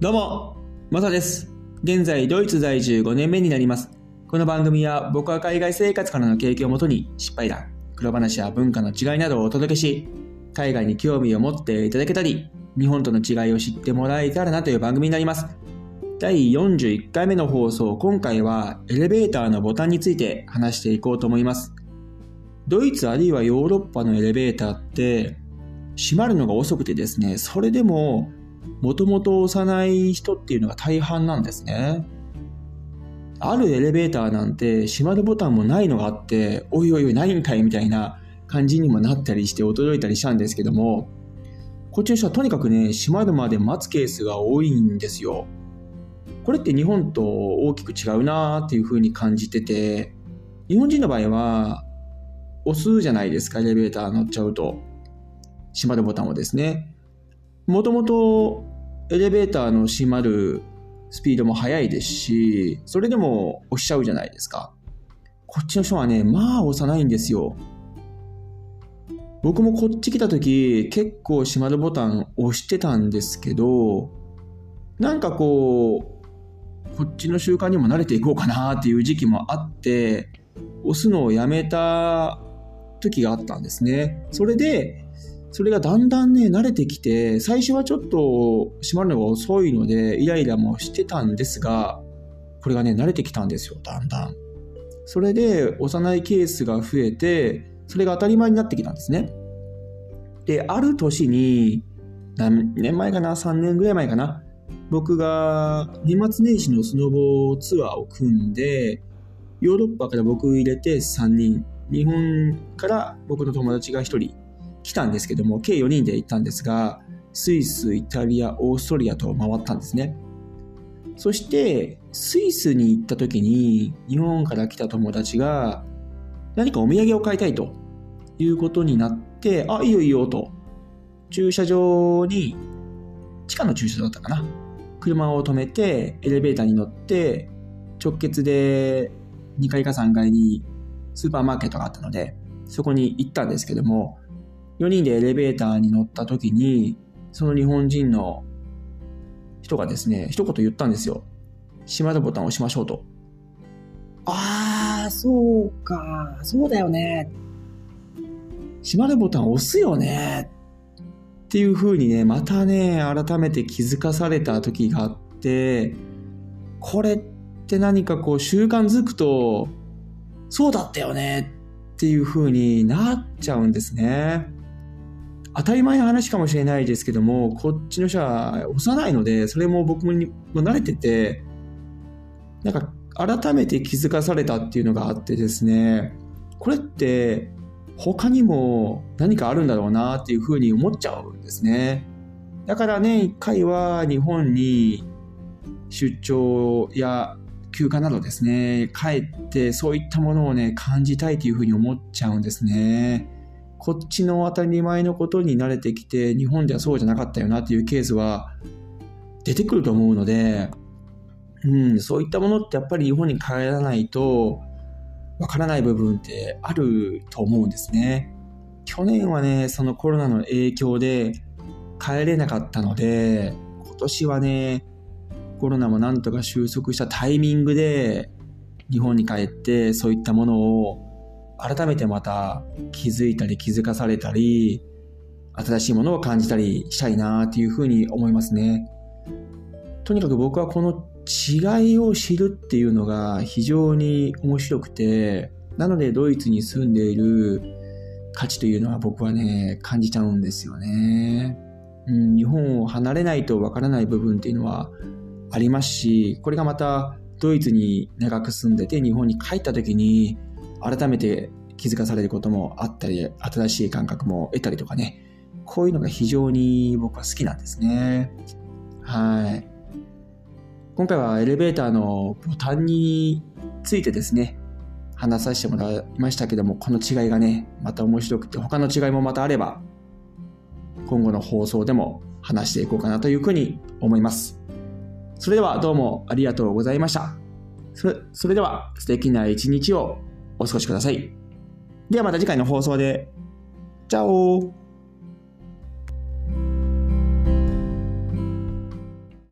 どうも、マサです。現在、ドイツ在住5年目になります。この番組は僕は海外生活からの経験をもとに失敗談、黒話や文化の違いなどをお届けし、海外に興味を持っていただけたり、日本との違いを知ってもらえたらなという番組になります。第41回目の放送、今回はエレベーターのボタンについて話していこうと思います。ドイツあるいはヨーロッパのエレベーターって閉まるのが遅くてですね、それでももともと押さない人っていうのが大半なんですね。あるエレベーターなんて閉まるボタンもないのがあって、おいおいおいないんかいみたいな感じにもなったりして驚いたりしたんですけども、こっちの人はとにかくね、閉まるまで待つケースが多いんですよ。これって日本と大きく違うなっていうふうに感じてて、日本人の場合は押すじゃないですか、エレベーター乗っちゃうと。閉まるボタンをですね。もともとエレベーターの閉まるスピードも速いですし、それでも押しちゃうじゃないですか。こっちの人はね、まあ押さないんですよ。僕もこっち来た時、結構閉まるボタン押してたんですけど、なんかこう、こっちの習慣にも慣れていこうかなっていう時期もあって、押すのをやめた時があったんですね。それで、それがだんだんね、慣れてきて、最初はちょっと閉まるのが遅いので、イライラもしてたんですが、これがね、慣れてきたんですよ、だんだん。それで、押さないケースが増えて、それが当たり前になってきたんですね。で、ある年に、何年前かな ?3 年ぐらい前かな僕が年末年始のスノボツアーを組んで、ヨーロッパから僕入れて3人、日本から僕の友達が1人来たんですけども、計4人で行ったんですが、スイス、イタリア、オーストリアと回ったんですね。そして、スイスに行った時に、日本から来た友達が、何かお土産を買いたいということになって、あ、いいよいいよと。駐車場に、地下の駐車場だったかな。車を止めて、エレベーターに乗って、直結で2階か3階にスーパーマーケットがあったので、そこに行ったんですけども、4人でエレベーターに乗った時に、その日本人の人がですね、一言言ったんですよ。閉まるボタンを押しましょうと。あー、そうか、そうだよね。閉まるボタン押すよね。っていう風にね、またね、改めて気づかされた時があって、これって何かこう習慣づくと、そうだったよねっていう風になっちゃうんですね。当たり前の話かもしれないですけども、こっちの人は幼いので、それも僕も慣れてて、なんか改めて気づかされたっていうのがあってですね、これって他にも何かあるんだろうなっていうふうに思っちゃうんですね。だからね、一回は日本に出張や休暇などですね、帰ってそういったものをね、感じたいというふうに思っちゃうんですね。こっちの当たり前のことに慣れてきて、日本ではそうじゃなかったよなっていうケースは出てくると思うので、うん、そういったものってやっぱり日本に帰らないとわからない部分ってあると思うんですね。去年はね、そのコロナの影響で帰れなかったので、今年はね、コロナもなんとか収束したタイミングで日本に帰ってそういったものを改めてまた気づいたり気づかされたり新しいものを感じたりしたいなっていうふうに思いますね。とにかく僕はこの違いを知るっていうのが非常に面白くてなのでドイツに住んでいる価値というのは僕はね感じちゃうんですよね。うん、日本を離れないとわからない部分っていうのはありますしこれがまたドイツに長く住んでて日本に帰った時に改めて気づかされることもあったり新しい感覚も得たりとかね。こういうのが非常に僕は好きなんですね。はい。今回はエレベーターのボタンについてですね話させてもらいましたけどもこの違いがねまた面白くて他の違いもまたあれば今後の放送でも話していこうかなというふうに思います。それではどうもありがとうございました。それでは素敵な一日を。お過ごしください。ではまた次回の放送で。チャオ